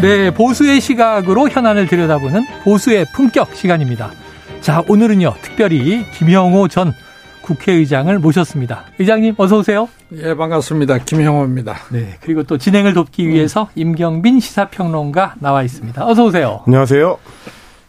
네, 보수의 시각으로 현안을 들여다보는 보수의 품격 시간입니다. 자, 오늘은요, 특별히 김영호 전 국회의장을 모셨습니다. 의장님, 어서오세요. 예, 반갑습니다. 김영호입니다. 네, 그리고 또 진행을 돕기 위해서 임경빈 시사평론가 나와 있습니다. 어서오세요. 안녕하세요.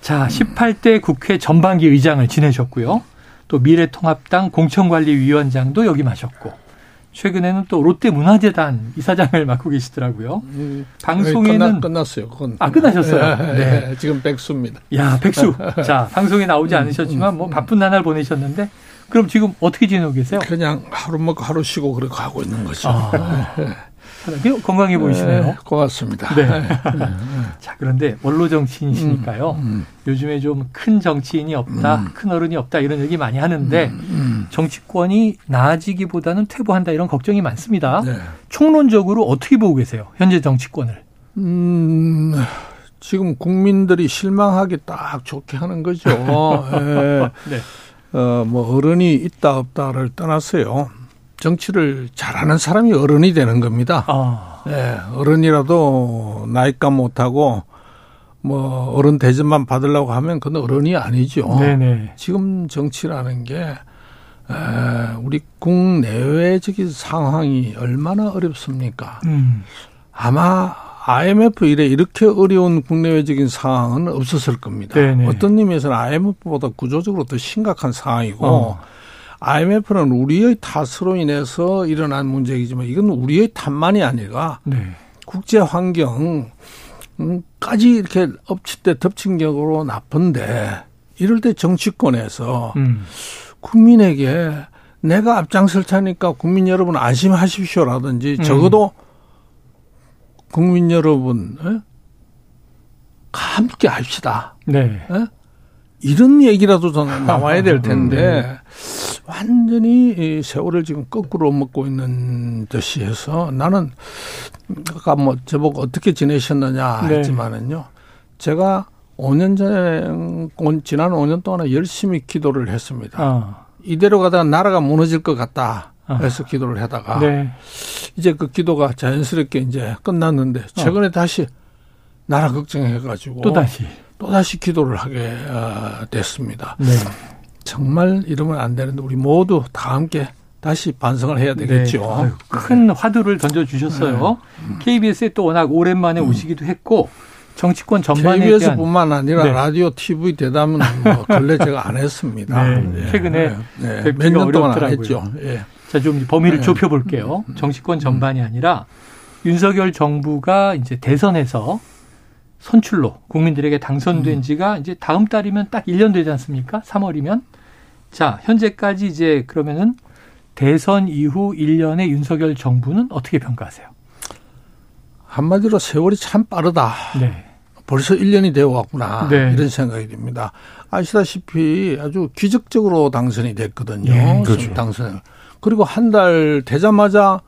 자, 18대 국회 전반기 의장을 지내셨고요. 또 미래통합당 공천관리위원장도 역임하셨고, 최근에는 또 롯데문화재단 이사장을 맡고 계시더라고요. 음, 방송에는 끝났, 어요 그건 아 끝나셨어요. 네. 네. 지금 백수입니다. 야 백수. 자 방송에 나오지 음, 않으셨지만 뭐 음. 바쁜 나날 보내셨는데 그럼 지금 어떻게 지내고 계세요? 그냥 하루 먹고 하루 쉬고 그렇게 하고 있는 거죠. 아. 건강해 보이시네요. 네, 고맙습니다. 네. 자, 그런데 원로 정치인이시니까요. 음, 음. 요즘에 좀 큰 정치인이 없다, 음. 큰 어른이 없다 이런 얘기 많이 하는데 음, 음. 정치권이 나아지기보다는 퇴보한다 이런 걱정이 많습니다. 네. 총론적으로 어떻게 보고 계세요? 현재 정치권을? 음, 지금 국민들이 실망하기 딱 좋게 하는 거죠. 예. 네. 어, 뭐 어른이 있다 없다를 떠났어요. 정치를 잘하는 사람이 어른이 되는 겁니다. 아. 예, 어른이라도 나이가 못하고 뭐 어른 대접만 받으려고 하면 그건 어른이 아니죠. 네네. 지금 정치라는 게 에, 우리 국내외적인 상황이 얼마나 어렵습니까? 음. 아마 IMF 이래 이렇게 어려운 국내외적인 상황은 없었을 겁니다. 네네. 어떤 의미에서는 IMF보다 구조적으로 더 심각한 상황이고 어. IMF는 우리의 탓으로 인해서 일어난 문제이지만 이건 우리의 탓만이 아니라 네. 국제 환경까지 이렇게 엎칠 때덮친 격으로 나쁜데 이럴 때 정치권에서 음. 국민에게 내가 앞장설 테니까 국민 여러분 안심하십시오라든지 음. 적어도 국민 여러분 에? 함께 합시다. 네. 에? 이런 얘기라도 저는 나와야 될 텐데 네. 완전히 세월을 지금 거꾸로 먹고 있는 듯이 해서 나는 아까 뭐 저보고 어떻게 지내셨느냐 네. 했지만은요. 네. 제가 5년 전에 지난 5년 동안 열심히 기도를 했습니다. 어. 이대로 가다가 나라가 무너질 것 같다. 해서 어. 기도를 하다가 네. 이제 그 기도가 자연스럽게 이제 끝났는데 최근에 어. 다시 나라 걱정해 가지고 또 다시 또 다시 기도를 하게 어, 됐습니다. 네. 정말 이러면 안 되는데 우리 모두 다 함께 다시 반성을 해야 되겠죠. 네. 아유, 큰 화두를 던져 주셨어요. 네. KBS에 또 워낙 오랜만에 음. 오시기도 했고 정치권 전반에 KBS뿐만 아니라 네. 라디오, TV 대담은 뭐 근래 제가 안 했습니다. 네. 네. 최근에 네. 네. 몇년 동안 안 했죠. 예. 자, 좀 범위를 좁혀 볼게요. 음. 정치권 전반이 아니라 윤석열 정부가 이제 대선에서 선출로 국민들에게 당선된 음. 지가 이제 다음 달이면 딱 1년 되지 않습니까? 3월이면. 자, 현재까지 이제 그러면은 대선 이후 1년의 윤석열 정부는 어떻게 평가하세요? 한마디로 세월이 참 빠르다. 네. 벌써 1년이 되어 왔구나. 네. 이런 생각이 듭니다. 아시다시피 아주 기적적으로 당선이 됐거든요. 네, 그렇죠. 당선. 그리고 한 달 되자마자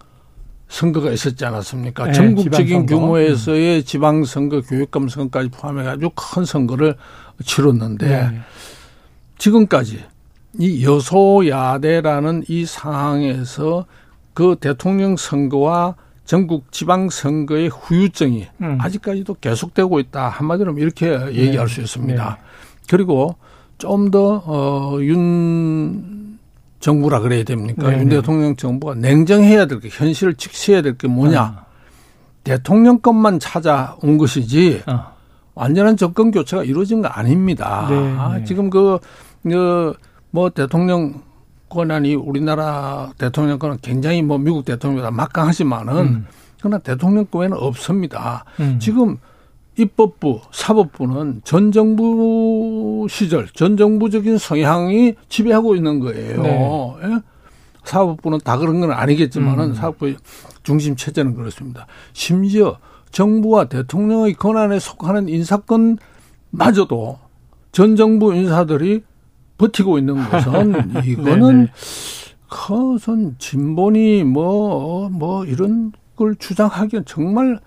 선거가 있었지 않았습니까? 네, 전국적인 규모에서의 음. 지방선거, 교육감 선거까지 포함해 가지고 큰 선거를 치렀는데 네. 지금까지 이 여소야대라는 이 상황에서 그 대통령 선거와 전국 지방 선거의 후유증이 음. 아직까지도 계속되고 있다. 한마디로 이렇게 얘기할 네. 수 있습니다. 네. 그리고 좀 더, 어, 윤 정부라 그래야 됩니까? 네네. 윤 대통령 정부가 냉정해야 될 게, 현실을 직시해야 될 게 뭐냐. 어. 대통령 것만 찾아온 것이지, 어. 완전한 정권 교체가 이루어진 거 아닙니다. 네, 아, 네. 지금 그, 그, 뭐 대통령 권한이 우리나라 대통령 권은 굉장히 뭐 미국 대통령보다 막강하지만은, 음. 그러나 대통령권에는 없습니다. 음. 지금 입법부, 사법부는 전 정부 시절, 전 정부적인 성향이 지배하고 있는 거예요. 네. 예? 사법부는 다 그런 건 아니겠지만은 음. 사법부 중심 체제는 그렇습니다. 심지어 정부와 대통령의 권한에 속하는 인사권 마저도 전 정부 인사들이 버티고 있는 것은 이거는 그것은 진본이 뭐뭐 뭐 이런 걸 주장하기엔 정말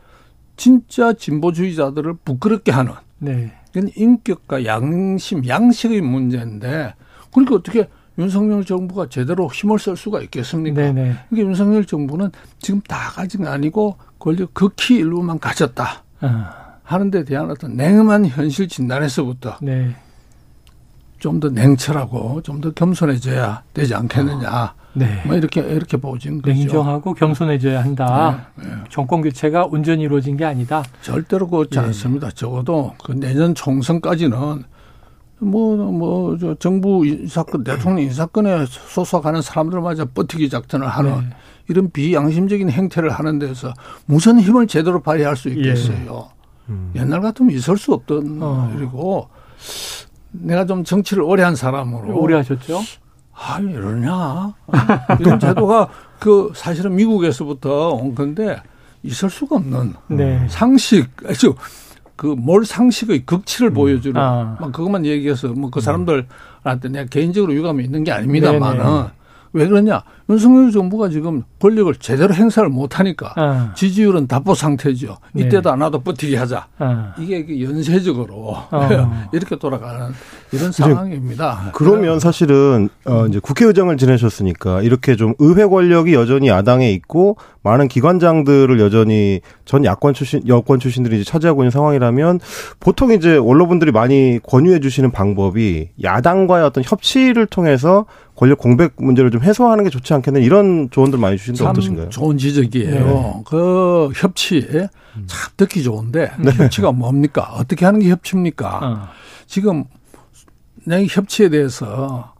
진짜 진보주의자들을 부끄럽게 하는 네. 이건 인격과 양심, 양식의 문제인데 그러니까 어떻게 윤석열 정부가 제대로 힘을 쓸 수가 있겠습니까? 네네. 그러니까 윤석열 정부는 지금 다 가진 아니고 권력 극히 일부만 가졌다. 어. 하는 데 대한 어떤 냉엄한 현실 진단에서부터 네. 좀 더 냉철하고 좀 더 겸손해져야 되지 않겠느냐. 어. 네. 뭐 이렇게 이렇게 보진 거죠. 냉정하고 겸손해져야 한다. 네, 네. 정권 교체가 온전히 이루어진 게 아니다. 절대로 그렇지 네. 않습니다. 적어도 그 내년 총선까지는 뭐, 뭐, 저 정부 인사건, 대통령 인사건에 소속하는 사람들마저 버티기 작전을 하는 네. 이런 비양심적인 행태를 하는 데서 무슨 힘을 제대로 발휘할 수 있겠어요. 예. 음. 옛날 같으면 있을 수 없던 어. 일이고 내가 좀 정치를 오래 한 사람으로. 오래 하셨죠? 아, 이러냐. 이런 제도가 그 사실은 미국에서부터 온 건데 있을 수가 없는 네. 상식, 아주 그뭘 상식의 극치를 음. 보여주는 아. 막 그것만 얘기해서 뭐 그 사람들한테 내가 개인적으로 유감이 있는 게 아닙니다만은 왜 그러냐? 윤석열 정부가 지금 권력을 제대로 행사를 못하니까 아. 지지율은 답보 상태죠. 네. 이때도 안 와도 버티게 하자. 아. 이게 연쇄적으로 어. 이렇게 돌아가는 이런 상황입니다. 그러면 사실은 어 이제 국회의장을 지내셨으니까 이렇게 좀 의회 권력이 여전히 야당에 있고 많은 기관장들을 여전히 전 야권 출신 여권 출신들이 이제 차지하고 있는 상황이라면 보통 이제 원로분들이 많이 권유해 주시는 방법이 야당과의 어떤 협치를 통해서 권력 공백 문제를 좀 해소하는 게 좋지 않겠냐 이런 조언들 많이 주시는데 어떠신가요? 좋은 지적이에요. 네. 그 협치 음. 참 듣기 좋은데 네. 협치가 뭡니까? 어떻게 하는 게 협치입니까? 어. 지금 내 협치에 대해서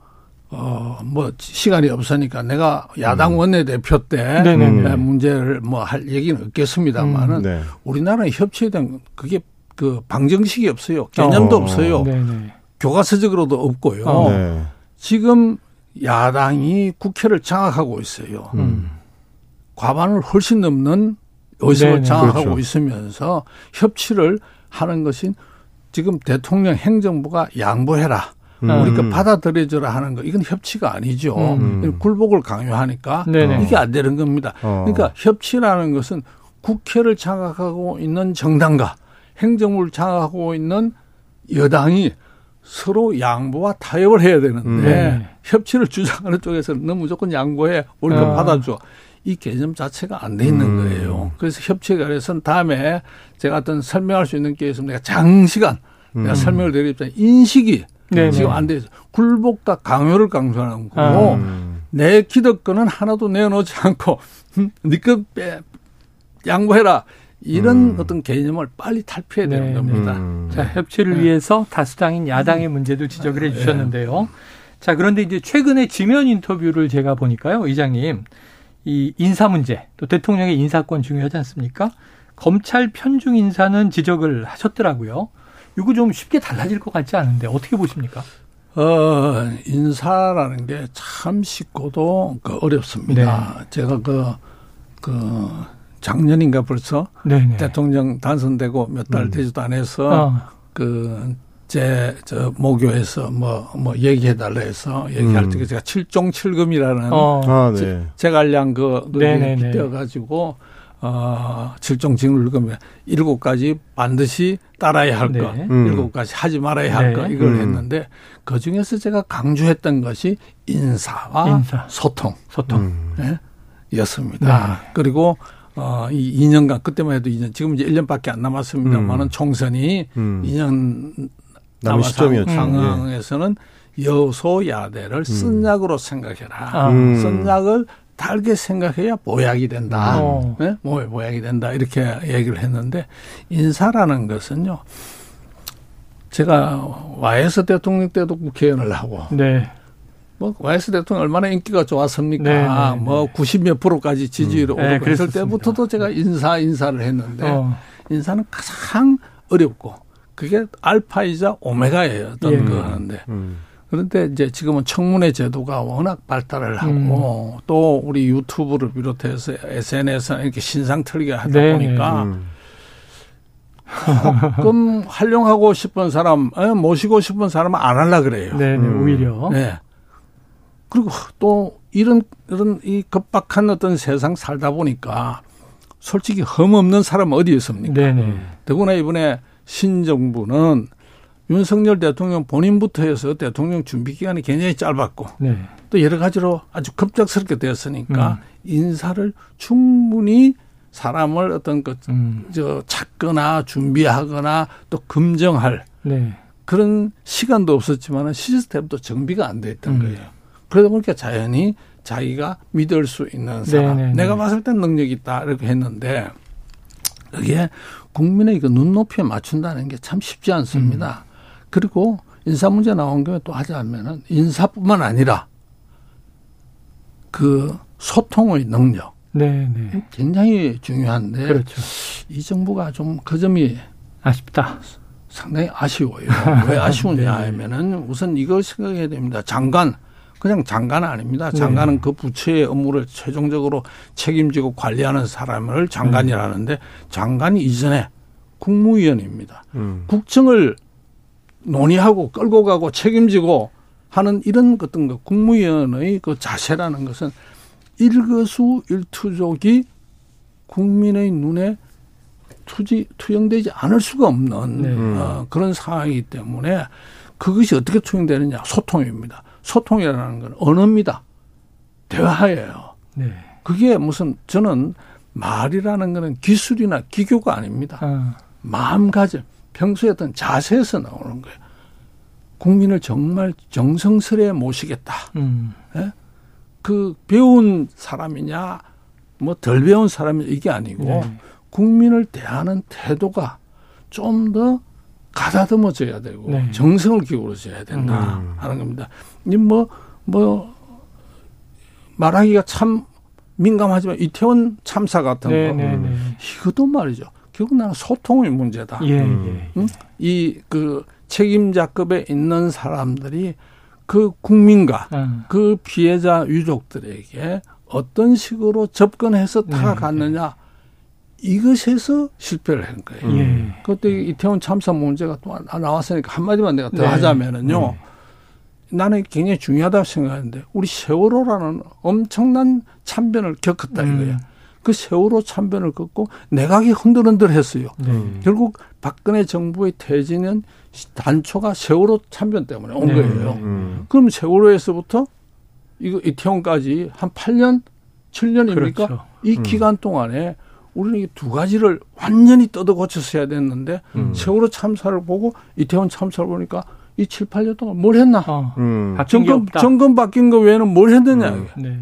어, 뭐, 시간이 없으니까 내가 야당 음. 원내대표 때 음. 문제를 뭐 할 얘기는 없겠습니다만은 음. 네. 우리나라의 협치에 대한 그게 그 방정식이 없어요. 개념도 어. 없어요. 네네. 교과서적으로도 없고요. 어. 네. 지금 야당이 국회를 장악하고 있어요. 음. 과반을 훨씬 넘는 의석을 네네. 장악하고 그렇죠. 있으면서 협치를 하는 것이 지금 대통령 행정부가 양보해라. 음. 우리가 받아들여줘라 하는 거 이건 협치가 아니죠. 음. 굴복을 강요하니까 네네. 이게 안 되는 겁니다. 어. 그러니까 협치라는 것은 국회를 장악하고 있는 정당과 행정부를 장악하고 있는 여당이 서로 양보와 타협을 해야 되는데 음. 네. 협치를 주장하는 쪽에서는 너 무조건 양보해 우리가 아. 받아줘 이 개념 자체가 안 돼 있는 음. 거예요. 그래서 협치에 관해서는 다음에 제가 어떤 설명할 수 있는 게 있으면 내가 장시간 음. 내가 설명을 드릴 입장 인식이 네네. 지금 안 돼 있어. 굴복과 강요를 강조하는 거고 아. 내 기득권은 하나도 내놓지 않고 니것 빼 양보해라. 이런 음. 어떤 개념을 빨리 탈피해야 되는 네, 겁니다. 음. 자, 협치를 네. 위해서 다수당인 야당의 문제도 지적을 해 주셨는데요. 자, 그런데 이제 최근에 지면 인터뷰를 제가 보니까요, 의장님. 이 인사 문제, 또 대통령의 인사권 중요하지 않습니까? 검찰 편중 인사는 지적을 하셨더라고요. 이거 좀 쉽게 달라질 것 같지 않은데 어떻게 보십니까? 어, 인사라는 게 참 쉽고도 그 어렵습니다. 네. 제가 그, 그, 작년인가 벌써 네네. 대통령 당선되고 몇달 음. 되지도 않아서 어. 그제 저 모교에서 뭐뭐 뭐 얘기해 달라 해서 얘기할 음. 때 제가 칠종 칠금이라는 어. 아, 네. 제갈량 그 노래 빗대어 가지고 어 칠종 칠금 일곱 가지 반드시 따라야 할 네. 것, 음. 일곱 가지 하지 말아야 할 네. 것 이걸 음. 했는데 그 중에서 제가 강조했던 것이 인사와 인사. 소통, 소통. 네? 였습니다. 네. 그리고 어, 이 2년간, 그때만 해도 2년, 지금 이제 1년밖에 안 남았습니다만은 음. 총선이 음. 2년 남은 시점이었죠. 상황에서는 예. 여소야대를 음. 쓴 약으로 생각해라. 아. 음. 쓴 약을 달게 생각해야 모약이 된다. 어. 네? 모약이 된다. 이렇게 얘기를 했는데 인사라는 것은요. 제가 와이에스 대통령 때도 국회의원을 하고 네. 뭐 와이스 대통령 얼마나 인기가 좋았습니까? 네, 네, 네. 뭐 90몇 프로까지 지지율이 음. 오르고 네, 했을 때부터도 제가 인사 인사를 했는데 어. 인사는 가장 어렵고 그게 알파이자 오메가예요. 어떤 예. 거 하는데. 음. 그런데 이제 지금은 청문회 제도가 워낙 발달을 하고 음. 또 우리 유튜브를 비롯해서 SNS에 이렇게 신상 틀게 하다 네, 보니까 음. 조금 활용하고 싶은 사람, 모시고 싶은 사람은 안 할라 그래요. 네, 네 오히려. 네. 그리고 또 이런 이런 이 급박한 어떤 세상 살다 보니까 솔직히 흠없는 사람 어디 있습니까? 네네. 더구나 이번에 신정부는 윤석열 대통령 본인부터 해서 대통령 준비 기간이 굉장히 짧았고 네. 또 여러 가지로 아주 급작스럽게 되었으니까 음. 인사를 충분히 사람을 어떤 그, 음. 저, 찾거나 준비하거나 또 검증할 네. 그런 시간도 없었지만 시스템도 정비가 안 돼 있던 음. 거예요. 그러다 보니까 자연히 자기가 믿을 수 있는 사람. 네네네. 네, 내가 네. 봤을 땐 능력이 있다. 이렇게 했는데 그게 국민의 그 눈높이에 맞춘다는 게 참 쉽지 않습니다. 음. 그리고 인사 문제 나온 김에 또 하자면은 인사뿐만 아니라 그 소통의 능력. 네, 네. 굉장히 중요한데 그렇죠. 이 정부가 좀 그 점이 아쉽다. 상당히 아쉬워요. 왜 아쉬우냐 네. 하면은 우선 이걸 생각해야 됩니다. 장관 그냥 장관은 아닙니다. 네. 장관은 네. 그 부처의 업무를 최종적으로 책임지고 관리하는 사람을 장관이라는데 장관이 이전에 국무위원입니다. 음. 국정을 논의하고 끌고 가고 책임지고 하는 이런 어떤 그 국무위원의 그 자세라는 것은 일거수일투족이 국민의 눈에 투지 투영되지 않을 수가 없는 네. 어, 그런 상황이기 때문에 그것이 어떻게 투영되느냐 소통입니다. 소통이라는 건 언어입니다. 대화예요. 네. 그게 무슨 저는 말이라는 거는 기술이나 기교가 아닙니다. 아. 마음가짐, 평소에 어떤 자세에서 나오는 거예요. 국민을 정말 정성스레 모시겠다. 음. 예? 그 배운 사람이냐, 뭐 덜 배운 사람이 이게 아니고 네. 국민을 대하는 태도가 좀 더 가다듬어져야 되고 네. 정성을 기울여져야 된다 음. 하는 겁니다. 뭐뭐 뭐 말하기가 참 민감하지만 이태원 참사 같은 네, 거 네, 네. 이것도 말이죠. 결국 나는 소통의 문제다. 예, 예. 응? 이그 책임자급에 있는 사람들이 그 국민과 음. 그 피해자 유족들에게 어떤 식으로 접근해서 다가갔느냐 네, 네. 이것에서 실패를 한 거예요. 예. 그때 이태원 참사 문제가 또 나왔으니까 한마디만 내가 더 네. 하자면은요. 네. 나는 굉장히 중요하다고 생각하는데 우리 세월호라는 엄청난 참변을 겪었다 음. 이거야. 그 세월호 참변을 겪고 내각이 흔들흔들했어요. 네. 결국 박근혜 정부의 퇴진은 단초가 세월호 참변 때문에 온 네. 거예요. 음. 그럼 세월호에서부터 이거 이태원까지 한 8년, 7년입니까? 그렇죠. 이 음. 기간 동안에 우리는 이 두 가지를 완전히 뜯어 고쳤어야 됐는데 음. 세월호 참사를 보고 이태원 참사를 보니까 이 7, 8년 동안 뭘 했나? 어. 음. 정권, 정권 바뀐 거 외에는 뭘 했느냐. 음. 네.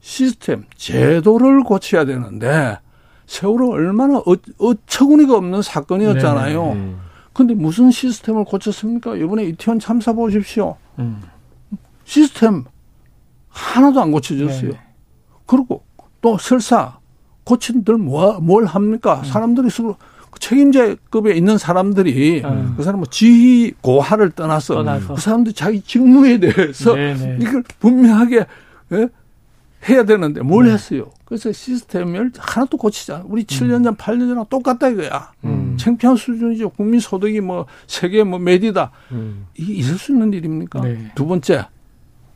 시스템, 제도를 고쳐야 되는데 세월호 얼마나 어, 어처구니가 없는 사건이었잖아요. 네. 음. 근데 무슨 시스템을 고쳤습니까? 이번에 이태원 참사 보십시오. 음. 시스템 하나도 안 고쳐졌어요. 네. 그리고 또 설사 고친들 뭐, 뭘 합니까? 음. 사람들이 서로 그 책임자급에 있는 사람들이 음. 그 사람 뭐 지휘 고하를 떠나서, 떠나서. 그 사람들 자기 직무에 대해서 네네. 네. 이걸 분명하게 예? 해야 되는데 뭘 네. 했어요? 그래서 시스템을 하나도 고치지 않아. 우리 7년 전, 8년 전랑 똑같다 이거야. 음. 창피한 수준이죠. 국민 소득이 뭐 세계 뭐 메디다. 음. 이게 있을 수 있는 일입니까? 네. 두 번째,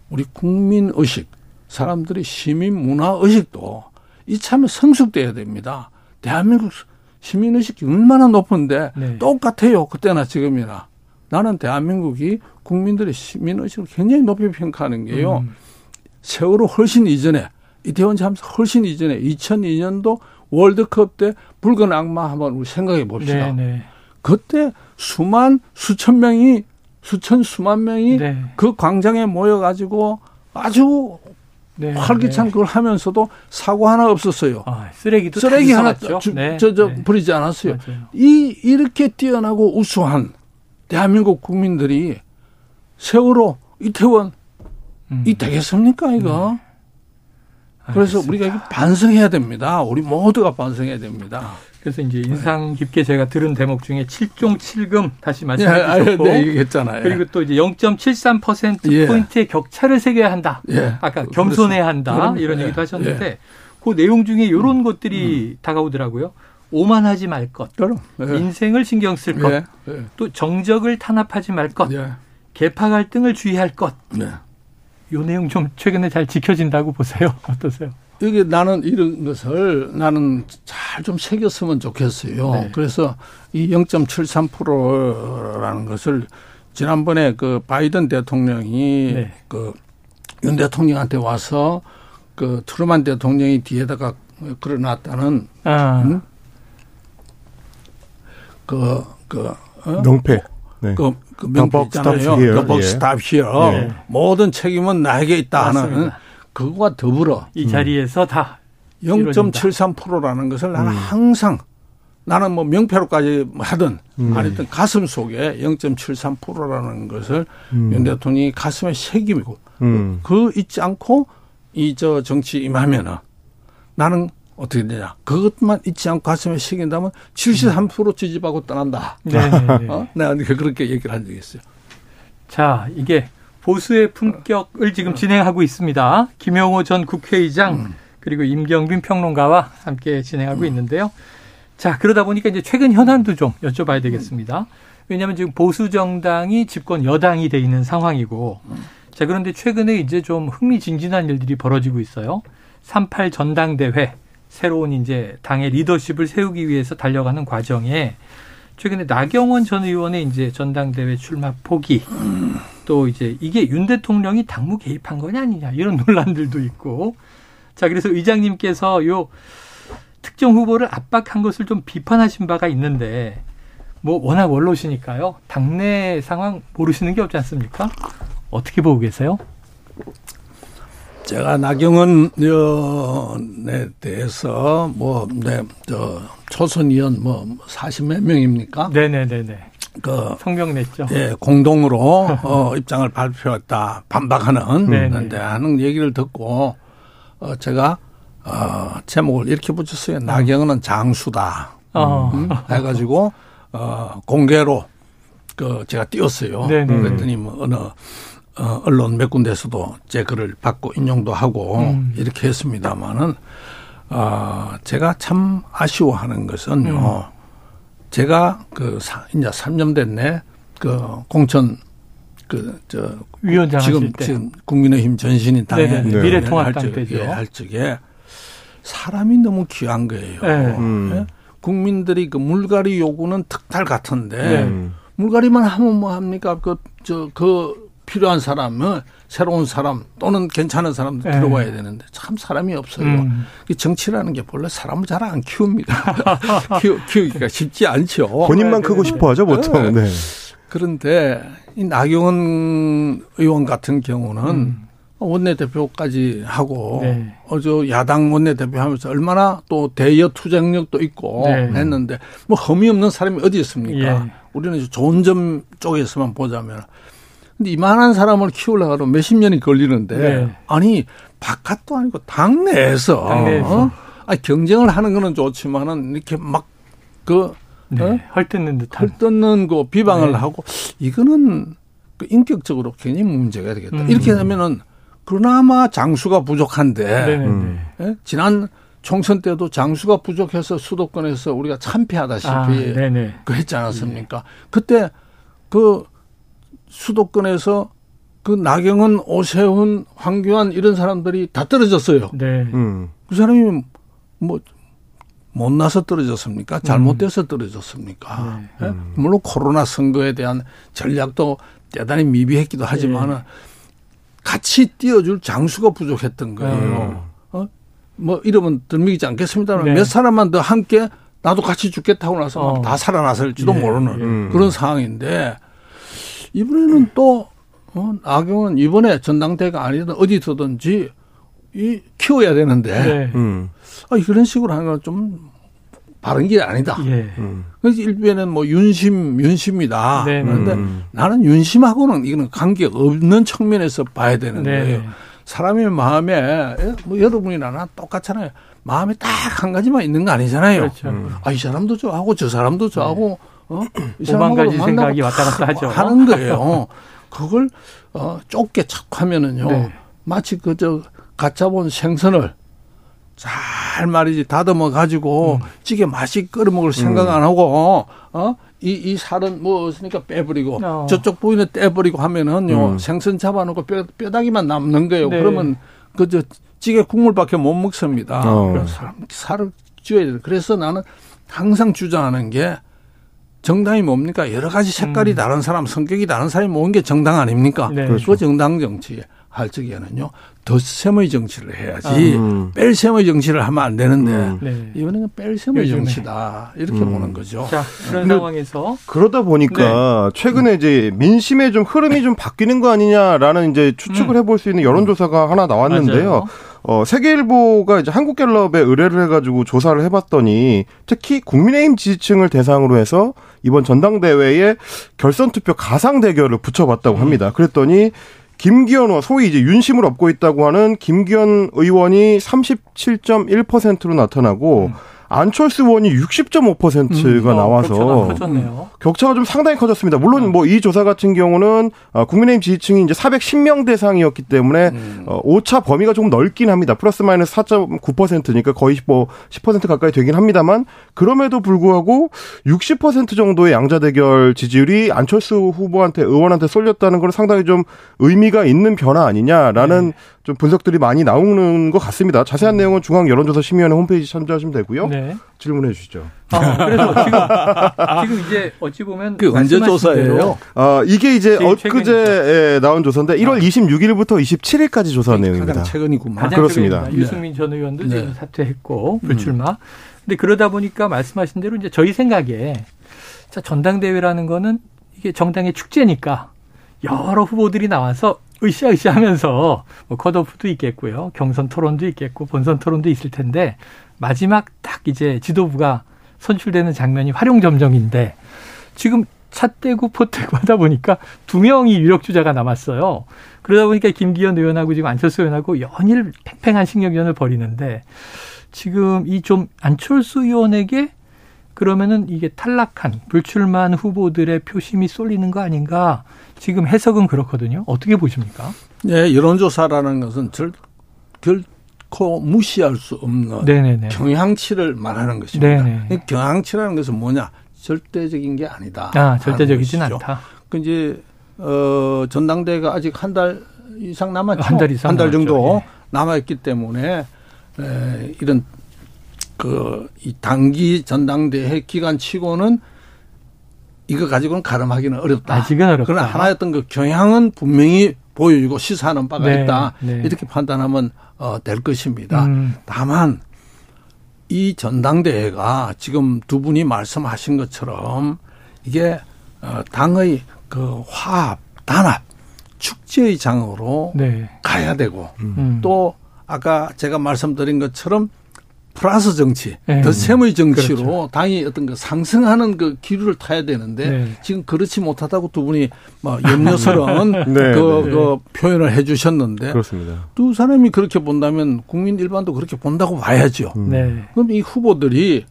우리 국민 의식, 사람들의 시민 문화 의식도 이참에 성숙돼야 됩니다. 대한민국 시민 의식이 얼마나 높은데 네. 똑같아요. 그때나 지금이나. 나는 대한민국이 국민들의 시민 의식을 굉장히 높이 평가하는 게요. 음. 세월호 훨씬 이전에 이태원 참사 훨씬 이전에 2002년도 월드컵 때 붉은 악마 한번 우리 생각해 봅시다. 네네. 네. 그때 수만 수천 명이 수천 수만 명이 네. 그 광장에 모여 가지고 아주 네, 활기찬 네. 그걸 하면서도 사고 하나 없었어요. 아, 쓰레기도 쓰레기 하나 저저 네, 저, 저 네. 버리지 않았어요. 맞아요. 이 이렇게 뛰어나고 우수한 대한민국 국민들이 세월호 이태원 음. 이 되겠습니까 이거? 네. 그래서 우리가 반성해야 됩니다. 우리 모두가 반성해야 됩니다. 그래서 이제 인상 깊게 제가 들은 대목 중에 7종 7금 다시 말씀해 예, 주셨고 네, 얘기했잖아요. 그리고 또 이제 0.73% 예. 포인트의 격차를 새겨야 한다. 예. 아까 겸손해야 한다. 그렇습니다. 이런 예. 얘기도 하셨는데 예. 그 내용 중에 이런 음. 것들이 음. 다가오더라고요. 오만하지 말 것, 그럼. 예. 인생을 신경 쓸 것, 또 정적을 탄압하지 말 것, 개파 갈등을 주의할 것. 이 내용 좀 최근에 잘 지켜진다고 보세요. 어떠세요? 이게 나는 이런 것을 나는 잘 좀 새겼으면 좋겠어요. 네. 그래서 이 0.73%라는 것을 지난번에 그 바이든 대통령이 네. 그윤 대통령한테 와서 그 트루만 대통령이 뒤에다가 그려놨다는 아. 응? 그, 그, 어? 명패. 네. 그, 그 명패 있잖아요. The 예. stop here. 예. 모든 책임은 나에게 있다 하는 그거와 더불어 이 자리에서 음. 다 0.73%라는 것을 나는 음. 항상 나는 뭐 명패로까지 하든 음. 아니든 가슴 속에 0.73%라는 것을 음. 윤 대통령이 가슴에 새기고 음. 그 잊지 않고 이 저 정치 임하면은 나는 어떻게 되냐. 그것만 잊지 않고 가슴에 새긴다면 73% 지지받고 떠난다. 네. 어? 내가 그렇게 얘기를 한 적이 있어요. 자, 이게 보수의 품격을 지금 진행하고 있습니다. 김영호 전 국회의장 음. 그리고 임경빈 평론가와 함께 진행하고 음. 있는데요. 자, 그러다 보니까 이제 최근 현안도 좀 여쭤봐야 되겠습니다. 왜냐하면 지금 보수 정당이 집권 여당이 돼 있는 상황이고, 자 그런데 최근에 이제 좀 흥미진진한 일들이 벌어지고 있어요. 38 전당대회 새로운 이제 당의 리더십을 세우기 위해서 달려가는 과정에 최근에 나경원 전 의원의 이제 전당대회 출마 포기 또 이제 이게 윤 대통령이 당무 개입한 거냐 아니냐 이런 논란들도 있고 자 그래서 의장님께서 요 특정 후보를 압박한 것을 좀 비판하신 바가 있는데 뭐 워낙 원로시니까요. 당내 상황 모르시는 게 없지 않습니까? 어떻게 보고 계세요? 제가 나경원 의원에 대해서 뭐, 네, 저, 초선 의원 뭐 40몇 명입니까? 네네네네. 그 성명 냈죠. 예, 공동으로 어, 입장을 발표했다 반박하는 데 하는 얘기를 듣고 어, 제가 어, 제목을 이렇게 붙였어요. 어. 나경원은 장수다. 어. 음, 해가지고 어, 공개로 그 제가 띄웠어요. 네네. 그랬더니 뭐 어느 어, 언론 몇 군데서도 제 글을 받고 인용도 하고 음. 이렇게 했습니다마는 어, 제가 참 아쉬워하는 것은요. 음. 제가 그 사, 이제 3년 됐네. 그 공천 그저 위원장 지금 지금 국민의힘 전신인 당에 네. 미래통합당 때죠. 예, 할 적에 사람이 너무 귀한 거예요. 네. 음. 네? 국민들이 그 물갈이 요구는 특탈 같은데 네. 물갈이만 하면 뭐 합니까? 그 저그 그 필요한 사람은 새로운 사람 또는 괜찮은 사람도 네. 들어와야 되는데 참 사람이 없어요. 음. 정치라는 게 원래 사람을 잘 안 키웁니다. 키우, 키우기가 쉽지 않죠. 본인만 크고 싶어 하죠, 보통. 네. 그런데 이 나경원 의원 같은 경우는 음. 원내대표까지 하고 네. 어저 야당 원내대표 하면서 얼마나 또 대여 투쟁력도 있고 네. 했는데 뭐 흠이 없는 사람이 어디 있습니까? 예. 우리는 좋은 점 쪽에서만 보자면 근데 이만한 사람을 키우려고 하면 몇십 년이 걸리는데 네. 아니 바깥도 아니고 당내에서, 당내에서. 어? 아니 경쟁을 하는 거는 좋지만은 이렇게 막그 네. 어? 헐뜯는 듯한 헐뜯는 그 비방을 네. 하고 이거는 그 인격적으로 굉장히 문제가 되겠다. 음. 이렇게 되면은 그나마 장수가 부족한데 네, 네, 음. 예? 지난 총선 때도 장수가 부족해서 수도권에서 우리가 참패하다시피 아, 그 했지 않았습니까? 그때 그 수도권에서 그 나경원, 오세훈, 황교안 이런 사람들이 다 떨어졌어요. 네. 음. 그 사람이 뭐 못나서 떨어졌습니까? 잘못돼서 떨어졌습니까? 네. 네? 물론 코로나 선거에 대한 전략도 대단히 미비했기도 하지만은 네. 같이 띄워줄 장수가 부족했던 거예요. 네. 어? 뭐 이러면 들미지 않겠습니다만 네. 몇 사람만 더 함께 나도 같이 죽겠다고 나서 어. 다 살아났을지도 예. 모르는 예. 그런 상황인데 이번에는 또 어, 나경원 이번에 전당대가 아니든 어디서든지 이 키워야 되는데 네. 음. 아, 이런 식으로 하는 건 좀 바른 게 아니다. 예. 음. 그래서 일부에는 뭐 윤심 윤심이다. 네. 그런데 음. 나는 윤심하고는 이거는 관계 없는 측면에서 봐야 되는데 네. 사람의 마음에 예, 뭐 여러분이나 나 똑같잖아요. 마음에 딱 한 가지만 있는 거 아니잖아요. 그렇죠. 음. 아, 이 사람도 좋아하고 저 사람도 좋아하고 네. 어? 오만 가지 생각이 왔다 갔다 하죠. 하는 거예요. 그걸 어, 좁게 착하면은요. 네. 마치 그저 가짜 본 생선을 잘 말이지 다듬어 가지고 음. 찌개 맛이 끓여 먹을 생각 음. 안 하고 어? 이, 이 살은 뭐 없으니까 빼버리고 어. 저쪽 부위는 떼버리고 하면은요 음. 생선 잡아놓고 뼈, 뼈다귀만 남는 거예요. 네. 그러면 그 저 찌개 국물밖에 못 먹습니다. 어. 그래서 살을 찌어야 돼. 그래서 나는 항상 주장하는 게 정당이 뭡니까? 여러 가지 색깔이 음. 다른 사람, 성격이 다른 사람이 모은 게 정당 아닙니까? 네. 그렇죠. 그 정당 정치 할 적에는요. 덧셈의 정치를 해야지 음. 뺄셈의 정치를 하면 안 되는데 음. 네. 이번에는 뺄셈의 정치다 이렇게 음. 보는 거죠. 자 그런 상황에서 그러다 보니까 네. 최근에 이제 민심의 좀 흐름이 좀 바뀌는 거 아니냐라는 이제 추측을 음. 해볼 수 있는 여론조사가 하나 나왔는데요. 맞아요. 어, 세계일보가 이제 한국갤럽에 의뢰를 해가지고 조사를 해봤더니 특히 국민의힘 지지층을 대상으로 해서 이번 전당대회에 결선 투표 가상 대결을 붙여봤다고 음. 합니다. 그랬더니 김기현 소위 이제 윤심을 얻고 있다고 하는 김기현 의원이 37.1%로 나타나고 음. 안철수 의원이 60.5%가 음, 어, 나와서 격차가, 격차가 좀 상당히 커졌습니다. 물론 음. 뭐이 조사 같은 경우는 어, 국민의힘 지지층이 이제 410명 대상이었기 때문에 음. 어, 오차 범위가 조금 넓긴 합니다. 플러스 마이너스 4.9%니까 거의 뭐 10% 가까이 되긴 합니다만 그럼에도 불구하고 60% 정도의 양자 대결 지지율이 안철수 후보한테 의원한테 쏠렸다는 건 상당히 좀 의미가 있는 변화 아니냐라는 네. 좀 분석들이 많이 나오는 것 같습니다. 자세한 음. 내용은 중앙 여론조사 심의위원회 홈페이지 참조하시면 되고요. 네. 질문해 주시죠. 아, 그래서 지금 지금 이제 어찌 보면 그 언제 조사예요? 아 이게 이제 엊그제 나온 조사인데 1월 아. 26일부터 27일까지 조사 내용입니다. 가장 최근이구만. 가장 그렇습니다. 최근입니다. 유승민 전 의원도 네. 지금 사퇴했고 불출마. 음. 근데 그러다 보니까 말씀하신 대로 이제 저희 생각에 자 전당대회라는 거는 이게 정당의 축제니까 여러 후보들이 나와서 으쌰으쌰 하면서 뭐 컷오프도 있겠고요. 경선 토론도 있겠고 본선 토론도 있을 텐데 마지막 딱 이제 지도부가 선출되는 장면이 활용점정인데 지금 차 떼고 포 떼고 하다 보니까 두 명이 유력 주자가 남았어요. 그러다 보니까 김기현 의원하고 지금 안철수 의원하고 연일 팽팽한 신경전을 벌이는데 지금 이 좀 안철수 의원에게 그러면은 이게 탈락한 불출마한 후보들의 표심이 쏠리는 거 아닌가? 지금 해석은 그렇거든요. 어떻게 보십니까? 네, 여론조사라는 것은 절, 결코 무시할 수 없는 네네네. 경향치를 말하는 것입니다. 경향치라는 것은 뭐냐? 절대적인 게 아니다. 아, 절대적이진 않다. 그 이제 어 전당대회가 아직 한 달 이상 남았죠. 한 달 이상 한 달 정도 예. 남아 있기 때문에 에, 이런 그 이 단기 전당대회 기간 치고는 이거 가지고는 가름하기는 어렵다. 아직은 어렵다. 그러나 하나였던 그 경향은 분명히 보여주고 시사하는 바가 네, 있다. 네. 이렇게 판단하면 어, 될 것입니다. 음. 다만 이 전당대회가 지금 두 분이 말씀하신 것처럼 이게 어, 당의 그 화합, 단합, 축제의 장으로 네. 가야 되고 음. 또 아까 제가 말씀드린 것처럼 플러스 정치, 네. 더 셈의 정치로 그렇죠. 당이 어떤 그 상승하는 그 기류를 타야 되는데 네. 지금 그렇지 못하다고 두 분이 뭐 염려스러운 네. 그, 네. 그 표현을 해 주셨는데 그렇습니다. 두 사람이 그렇게 본다면 국민 일반도 그렇게 본다고 봐야죠. 음. 네. 그럼 이 후보들이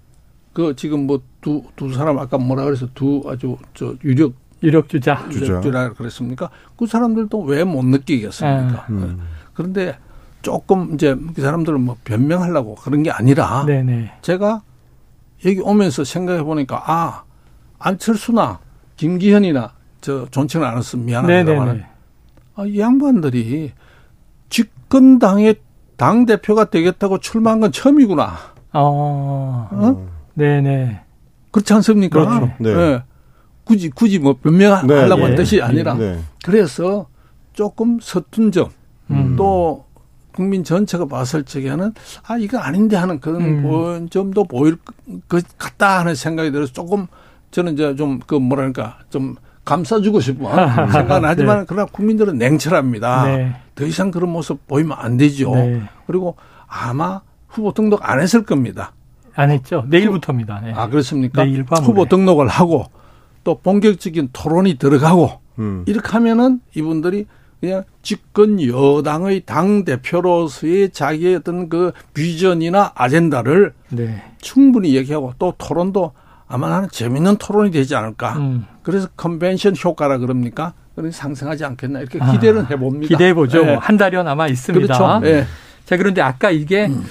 그 지금 뭐 두 두 사람 아까 뭐라 그래서 두 아주 저 유력 유력 주자 유력주라 그랬습니까? 그 사람들도 왜 못 느끼겠습니까? 음. 그런데 조금 이제 그 사람들은 뭐 변명하려고 그런 게 아니라 네네. 제가 여기 오면서 생각해 보니까 아 안철수나 김기현이나 저 존칭을 안 했으면 미안합니다만 아, 이 양반들이 집권당의 당 대표가 되겠다고 출마한 건 처음이구나. 어, 어? 네네. 그렇지 않습니까? 그렇죠. 네. 네. 굳이 굳이 뭐 변명하려고 네. 한 네. 뜻이 아니라 네. 그래서 조금 서툰 점, 음. 또 국민 전체가 봤을 적에는 아 이거 아닌데 하는 그런 음. 점도 보일 것 같다 하는 생각이 들어서 조금 저는 이제 좀 그 뭐랄까 좀 감싸주고 싶은 생각은 하지만 네. 그러나 국민들은 냉철합니다. 네. 더 이상 그런 모습 보이면 안 되죠. 네. 그리고 아마 후보 등록 안 했을 겁니다. 안 했죠. 내일부터입니다. 네. 아 그렇습니까? 후보 등록을 하고 또 본격적인 토론이 들어가고 음. 이렇게 하면은 이분들이 그냥 집권 여당의 당 대표로서의 자기의 어떤 그 비전이나 아젠다를 네. 충분히 얘기하고 또 토론도 아마 나는 재밌는 토론이 되지 않을까. 음. 그래서 컨벤션 효과라 그럽니까? 그런 상승하지 않겠나 이렇게 기대를 아, 해봅니다. 기대해 보죠. 네. 한 달여 남아 있습니다. 그렇죠. 네. 자 그런데 아까 이게 음.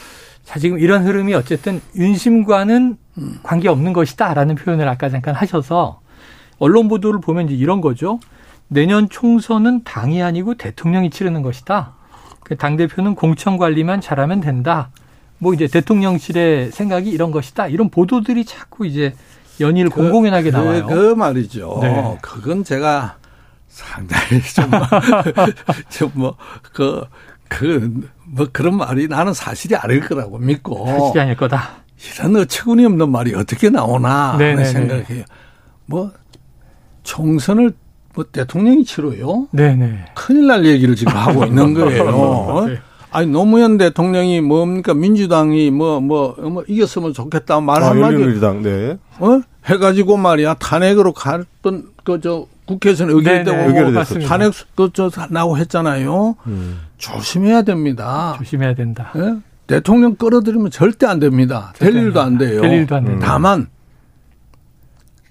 자 지금 이런 흐름이 어쨌든 윤심과는 음. 관계 없는 것이다라는 표현을 아까 잠깐 하셔서 언론 보도를 보면 이제 이런 거죠. 내년 총선은 당이 아니고 대통령이 치르는 것이다. 그 당대표는 공천 관리만 잘하면 된다. 뭐 이제 대통령실의 생각이 이런 것이다. 이런 보도들이 자꾸 이제 연일 그, 공공연하게 나와요. 그, 그 말이죠. 네. 그건 제가 상당히 좀, 좀 뭐, 그, 그, 뭐 그런 말이 나는 사실이 아닐 거라고 믿고. 사실이 아닐 거다. 이런 어처구니 없는 말이 어떻게 나오나 하는 생각해요. 뭐, 총선을 뭐 대통령이 치러요? 네네. 큰일 날 얘기를 지금 하고 있는 거예요. 네. 아니 노무현 대통령이 뭡니까 민주당이 뭐뭐 뭐, 뭐 이겼으면 좋겠다 말 아, 한마디 민주당 네. 어 해가지고 말이야 탄핵으로 갔던 그 저 국회에서는 의결되고 탄핵 그저 나고 했잖아요. 음. 조심해야 됩니다. 조심해야 된다. 예? 대통령 끌어들이면 절대 안 됩니다. 될 일도 안 돼요. 될 일도 안 된다. 다만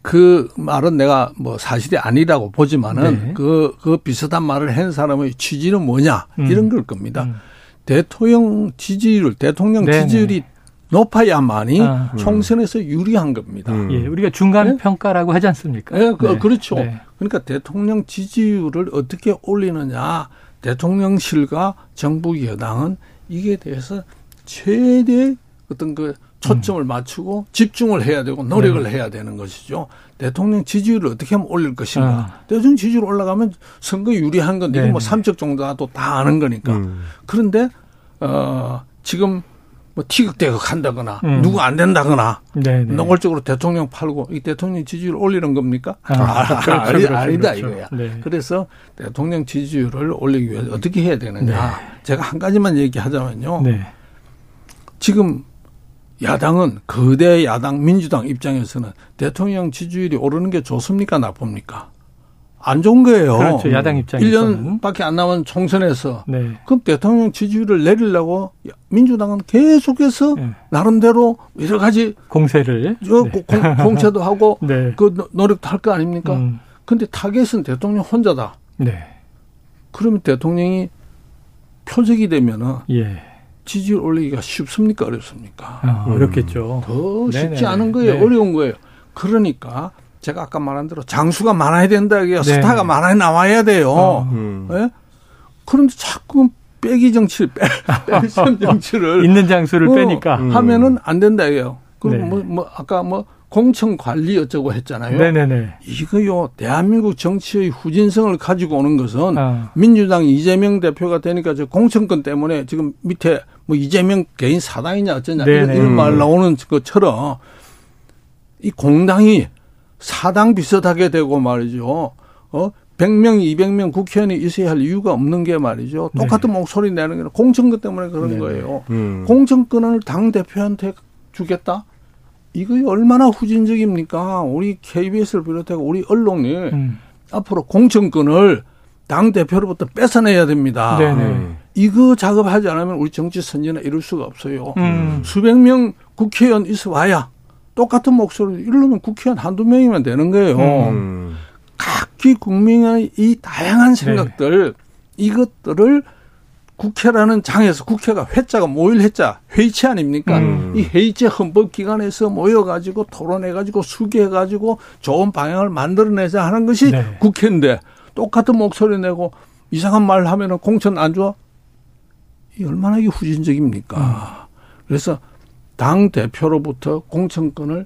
그 말은 내가 뭐 사실이 아니라고 보지만은 네. 그, 그 비슷한 말을 한 사람의 취지는 뭐냐 음. 이런 걸 겁니다. 음. 대통령 지지율, 대통령 네네. 지지율이 높아야만이 아. 총선에서 유리한 겁니다. 음. 예, 우리가 중간 네? 평가라고 하지 않습니까? 네, 그, 네. 그렇죠. 네. 그러니까 대통령 지지율을 어떻게 올리느냐, 대통령실과 정부 여당은 이게 대해서 최대 어떤 그 초점을 음. 맞추고 집중을 해야 되고 노력을 네. 해야 되는 것이죠. 대통령 지지율을 어떻게 하면 올릴 것인가. 아. 대통령 지지율 올라가면 선거 유리한 건데 이건 뭐 삼척 정도도 다 아는 거니까. 음. 그런데 어 지금 뭐 티격태격 한다거나 음. 누구 안 된다거나 네네. 노골적으로 대통령 팔고 이 대통령 지지율 올리는 겁니까? 아, 아, 그렇죠, 아니, 그렇죠, 아니다 그렇죠. 이거야. 네. 그래서 대통령 지지율을 올리기 위해 어떻게 해야 되느냐. 네. 제가 한 가지만 얘기하자면요. 네. 지금 야당은 거대 야당 민주당 입장에서는 대통령 지지율이 오르는 게 좋습니까 나쁩니까? 안 좋은 거예요. 그렇죠. 야당 입장에서는. 1년밖에 안 남은 총선에서. 네. 그럼 대통령 지지율을 내리려고 민주당은 계속해서 네. 나름대로 여러 가지 공세를 네. 공, 세도 하고 네. 그 노력도 할 거 아닙니까? 음. 근데 타겟은 대통령 혼자다. 네. 그러면 대통령이 표적이 되면은 예. 지지율 올리기가 쉽습니까 어렵습니까? 아, 어렵겠죠. 더 쉽지 네네. 않은 거예요. 네. 어려운 거예요. 그러니까 제가 아까 말한 대로 장수가 많아야 된다. 이게 네. 스타가 많아 나와야 돼요. 어, 음. 네? 그런데 자꾸 빼기 정치, 빼, 빼기 정치를 있는 장수를 어, 빼니까 하면은 안 된다 이게요. 그리고 네. 뭐, 뭐 아까 뭐 공천 관리 어쩌고 했잖아요. 네네네. 이거요 대한민국 정치의 후진성을 가지고 오는 것은 아. 민주당 이재명 대표가 되니까 저 공천권 때문에 지금 밑에 뭐 이재명 개인 사당이냐 어쩌냐 이런, 이런 말 나오는 것처럼 이 공당이 사당 비슷하게 되고 말이죠. 어? 100명, 200명 국회의원이 있어야 할 이유가 없는 게 말이죠. 똑같은 네. 목소리 내는 게 공천권 때문에 그런 네 거예요. 음. 공천권을 당 대표한테 주겠다? 이거 얼마나 후진적입니까? 우리 KBS를 비롯해서 우리 언론이 음. 앞으로 공천권을 당 대표로부터 뺏어내야 됩니다. 네네. 네. 이거 작업하지 않으면 우리 정치 선진은 이룰 수가 없어요. 음. 수백 명 국회의원 있어 와야 똑같은 목소리 이러면 국회의원 한두 명이면 되는 거예요. 음. 각기 국민의 이 다양한 생각들 네. 이것들을 국회라는 장에서 국회가 회자가 모일 회자 회의체 아닙니까? 음. 이 회의체 헌법기관에서 모여가지고 토론해가지고 수기해가지고 좋은 방향을 만들어내자 하는 것이 네. 국회인데 똑같은 목소리 내고 이상한 말 하면은 공천 안 좋아? 이 얼마나 이게 후진적입니까? 음. 그래서 당 대표로부터 공천권을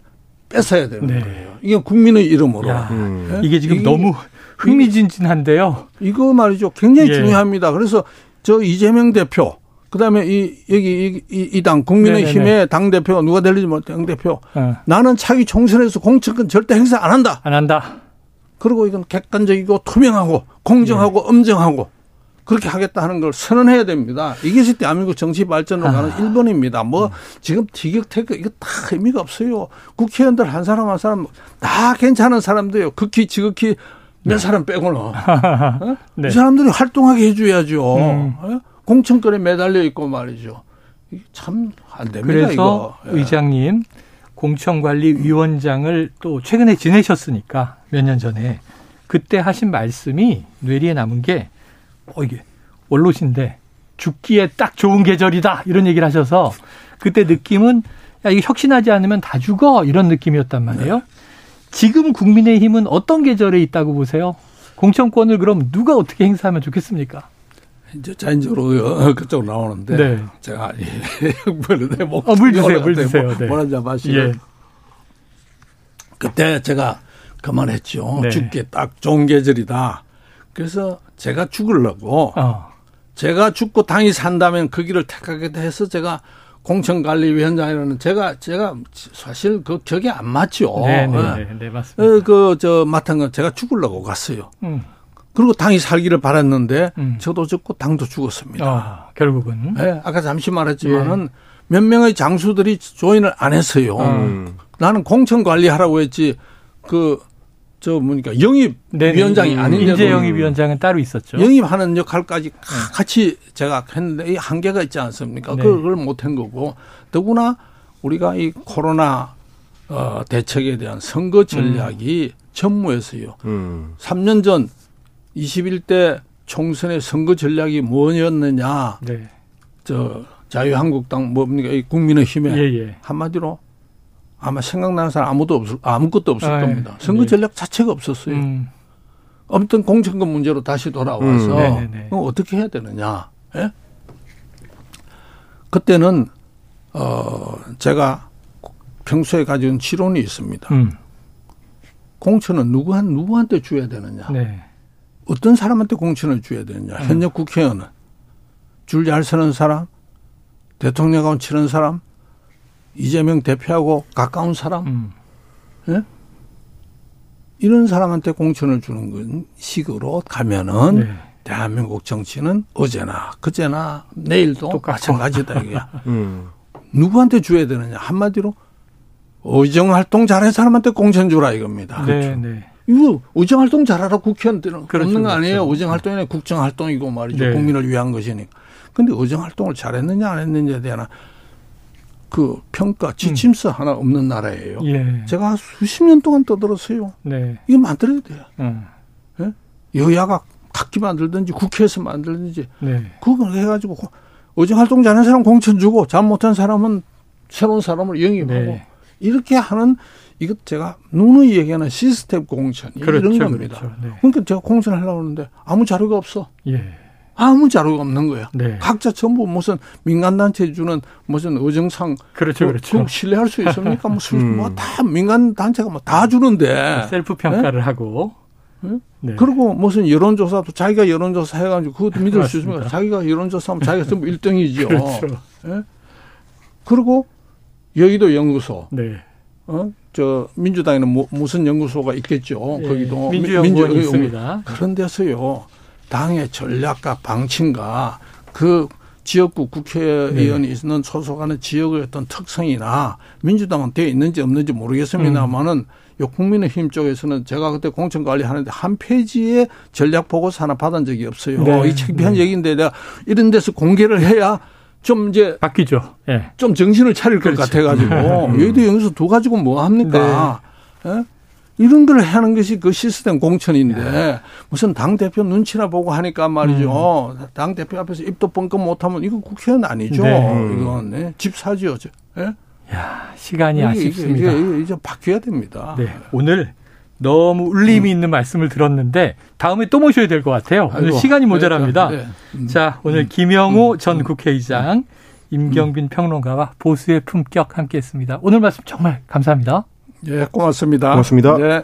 뺏어야 되는 네. 거예요. 이게 국민의 이름으로. 음. 네? 이게 지금 이게, 너무 흥미진진한데요. 이거 말이죠. 굉장히 예. 중요합니다. 그래서 저 이재명 대표, 그 다음에 이, 여기, 이, 당 국민의힘의 당 대표, 누가 될지 모 당대표. 어. 나는 차기 총선에서 공천권 절대 행사 안 한다. 안 한다. 그리고 이건 객관적이고 투명하고 공정하고 네. 엄정하고 그렇게 하겠다 하는 걸 선언해야 됩니다. 이것이 대한민국 정치 발전으로 아. 가는 1번입니다. 뭐 음. 지금 티격태격 이거 다 의미가 없어요. 국회의원들 한 사람 한 사람 다 괜찮은 사람들요. 극히 지극히 몇 네. 사람 빼고는 어? 네. 이 사람들이 활동하게 해줘야죠. 음. 어? 공천권에 매달려 있고 말이죠. 참 안 됩니다. 그래서 이거. 예. 의장님 공천관리위원장을 또 최근에 지내셨으니까 몇 년 전에 그때 하신 말씀이 뇌리에 남은 게 어, 이게 원로신데 죽기에 딱 좋은 계절이다 이런 얘기를 하셔서 그때 느낌은 야 이게 혁신하지 않으면 다 죽어 이런 느낌이었단 말이에요. 네. 지금 국민의힘은 어떤 계절에 있다고 보세요? 공천권을 그럼 누가 어떻게 행사하면 좋겠습니까? 이제 자연적으로 그쪽으로 나오는데 네. 제가 물, 뭐, 어, 물 주세요, 물 주세요. 네. 뭐라는지 마시고 예. 그때 제가 그만했죠. 네. 죽기 딱 좋은 계절이다. 그래서 제가 죽으려고 어. 제가 죽고 당이 산다면 그 길을 택하겠다 해서 제가 공천관리위원장이라는 제가 제가 사실 그 격이 안 맞죠. 네, 네, 네, 네 맞습니다. 그저 맡은 건 제가 죽으려고 갔어요. 음. 그리고 당이 살기를 바랐는데 음. 저도 죽고 당도 죽었습니다. 아, 결국은. 네, 아까 잠시 말했지만은 예. 몇 명의 장수들이 조인을 안 했어요. 음. 나는 공천 관리하라고 했지 그 저 뭐니까 영입 네네. 위원장이 아닌데 인재 영입 위원장은 따로 있었죠. 영입하는 역할까지 네. 같이 제가 했는데 이 한계가 있지 않습니까? 네. 그걸 못한 거고 더구나 우리가 이 코로나 어, 대책에 대한 선거 전략이 음. 전무했어요. 음. 3년 전 21대 총선의 선거 전략이 뭐였느냐. 네. 저 자유한국당 뭡니까? 이 국민의힘에 예, 예. 한마디로 아마 생각나는 사람 아무도 없을 아무것도 없을 아, 겁니다. 예. 선거 네. 전략 자체가 없었어요. 음. 아무튼 공천권 문제로 다시 돌아와서 음. 어떻게 해야 되느냐. 예? 그때는 어 제가 평소에 가진 지론이 있습니다. 음. 공천은 누구한 누구한테 줘야 되느냐. 네. 어떤 사람한테 공천을 줘야 되느냐. 음. 현역 국회의원은 줄잘 서는 사람, 대통령하고 치는 사람, 이재명 대표하고 가까운 사람, 음. 예? 이런 사람한테 공천을 주는 건 식으로 가면은 네. 대한민국 정치는 어제나 그제나 내일도 똑같고. 마찬가지다 이게. 음. 누구한테 줘야 되느냐 한마디로 의정 활동 잘하는 사람한테 공천 주라 이겁니다. 네, 그렇죠. 네. 이거 의정 활동 잘하라 국회의원들은 그렇죠, 없는 거 아니에요. 그렇죠. 의정 활동이 국정 활동이고 말이죠. 네. 국민을 위한 것이니까. 근데 의정 활동을 잘했느냐 안 했느냐에 대한 그 평가 지침서 음. 하나 없는 나라예요. 예. 제가 수십 년 동안 떠들었어요. 네. 이거 만들어야 돼요. 음. 예? 여야가 각기 만들든지 국회에서 만들든지 네. 그걸 해가지고 의정 활동 잘하는 사람 공천 주고 잘 못한 사람은 새로운 사람을 영입하고 네. 이렇게 하는 이것 제가 누누이 얘기하는 시스템 공천 그렇죠, 이런 겁니다. 그렇죠. 네. 그러니까 제가 공천하려고 하는데 아무 자료가 없어. 예. 아무 자료가 없는 거야. 네. 각자 전부 무슨 민간단체 주는 무슨 의정상 그렇죠, 그, 그렇죠. 신뢰할 수 있습니까? 무슨 음. 뭐다 민간 단체가 뭐 다 주는데 셀프 평가를 네? 하고. 네? 네. 그리고 무슨 여론조사도 자기가 여론조사 해가지고 그것도 믿을 수 있습니까? 자기가 여론조사하면 자기가 전부 1등이죠. 그렇죠. 네? 그리고 여의도 연구소. 네. 어? 저 민주당에는 뭐, 무슨 연구소가 있겠죠. 네. 거기도 민주연구원 민주, 있습니다. 그런 데서요. 당의 전략과 방침과 그 지역구 국회의원이 네. 있는 소속하는 지역의 어떤 특성이나 민주당은 되어 있는지 없는지 모르겠습니다만은 음. 요 국민의힘 쪽에서는 제가 그때 공천 관리하는데 한 페이지의 전략 보고서 하나 받은 적이 없어요. 네. 이 창피한 네. 얘기인데 내가 이런 데서 공개를 해야 좀 이제 바뀌죠. 예. 좀 정신을 차릴 그렇죠. 것 같아가지고 음. 여의도 여기서 두 가지고 뭐 합니까? 네. 예? 이런 걸 하는 것이 그 시스템 공천인데 네. 무슨 당 대표 눈치나 보고 하니까 말이죠. 음. 당 대표 앞에서 입도 뻥끗 못하면 이거 국회의원 아니죠. 네. 이건 네. 집 사지요. 네? 야 시간이 아쉽습니다. 이제, 이제, 이제 바뀌어야 됩니다. 네. 오늘 너무 울림이 음. 있는 말씀을 들었는데 다음에 또 모셔야 될 것 같아요. 오늘 아이고, 시간이 모자랍니다. 네, 네. 음. 자 오늘 음. 김영호 음. 전 국회의장, 임경빈 평론가와 보수의 품격 함께했습니다. 오늘 말씀 정말 감사합니다. 예, 고맙습니다. 고맙습니다. 네.